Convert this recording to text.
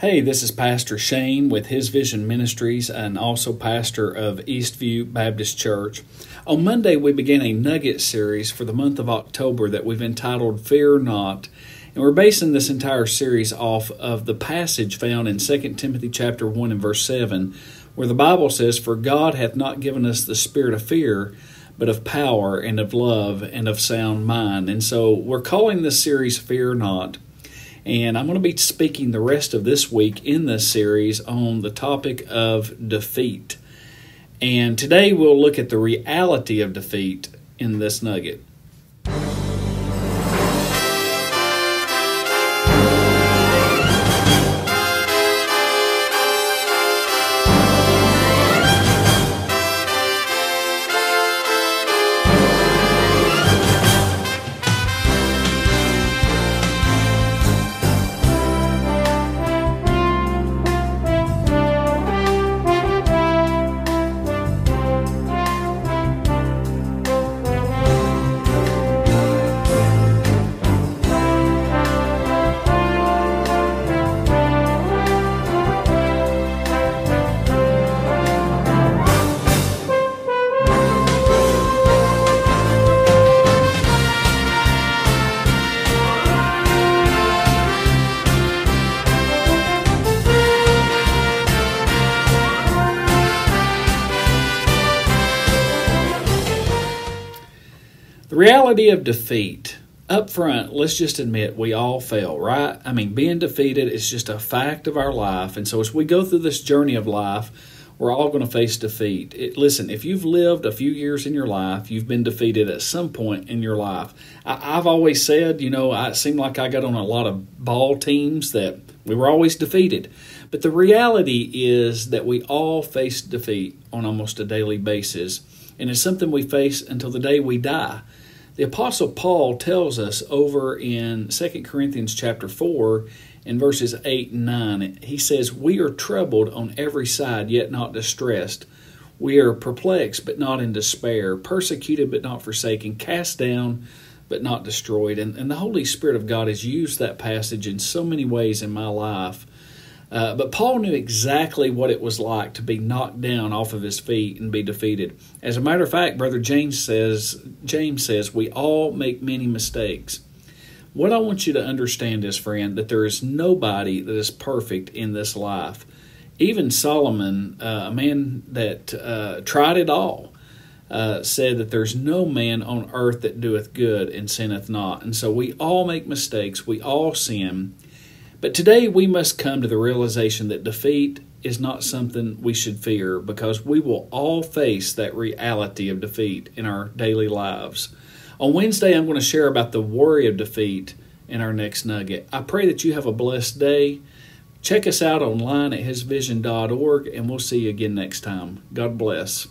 Hey, this is Pastor Shane with His Vision Ministries and also pastor of Eastview Baptist Church. On Monday, we began a nugget series for the month of October that we've entitled Fear Not. And we're basing this entire series off of the passage found in 2 Timothy chapter 1 and verse 7, where the Bible says, For God hath not given us the spirit of fear, but of power and of love and of sound mind. And so we're calling this series Fear Not. And I'm going to be speaking the rest of this week in this series on the topic of defeat. And today we'll look at the reality of defeat in this nugget. Reality of defeat. Up front, let's just admit we all fail, right? I mean, being defeated is just a fact of our life. And so as we go through this journey of life, we're all going to face defeat. It, listen, if you've lived a few years in your life, you've been defeated at some point in your life. I, have always said, you know, I, it seemed like I got on a lot of ball teams that we were always defeated. But the reality is that we all face defeat on almost a daily basis. And it's something we face until the day we die. The apostle Paul tells us over in 2 Corinthians chapter 4 in verses 8 and 9. He says, "We are troubled on every side, yet not distressed. We are perplexed, but not in despair, persecuted, but not forsaken, cast down, but not destroyed." And, and the Holy Spirit of God has used that passage in so many ways in my life uh, but Paul knew exactly what it was like to be knocked down off of his feet and be defeated. As a matter of fact, brother James says, James says, we all make many mistakes. What I want you to understand is, friend, that there is nobody that is perfect in this life. Even Solomon, uh, a man that uh, tried it all, uh, said that there's no man on earth that doeth good and sinneth not. And so we all make mistakes, we all sin. But today we must come to the realization that defeat is not something we should fear because we will all face that reality of defeat in our daily lives. On Wednesday, I'm going to share about the worry of defeat in our next nugget. I pray that you have a blessed day. Check us out online at hisvision.org, and we'll see you again next time. God bless.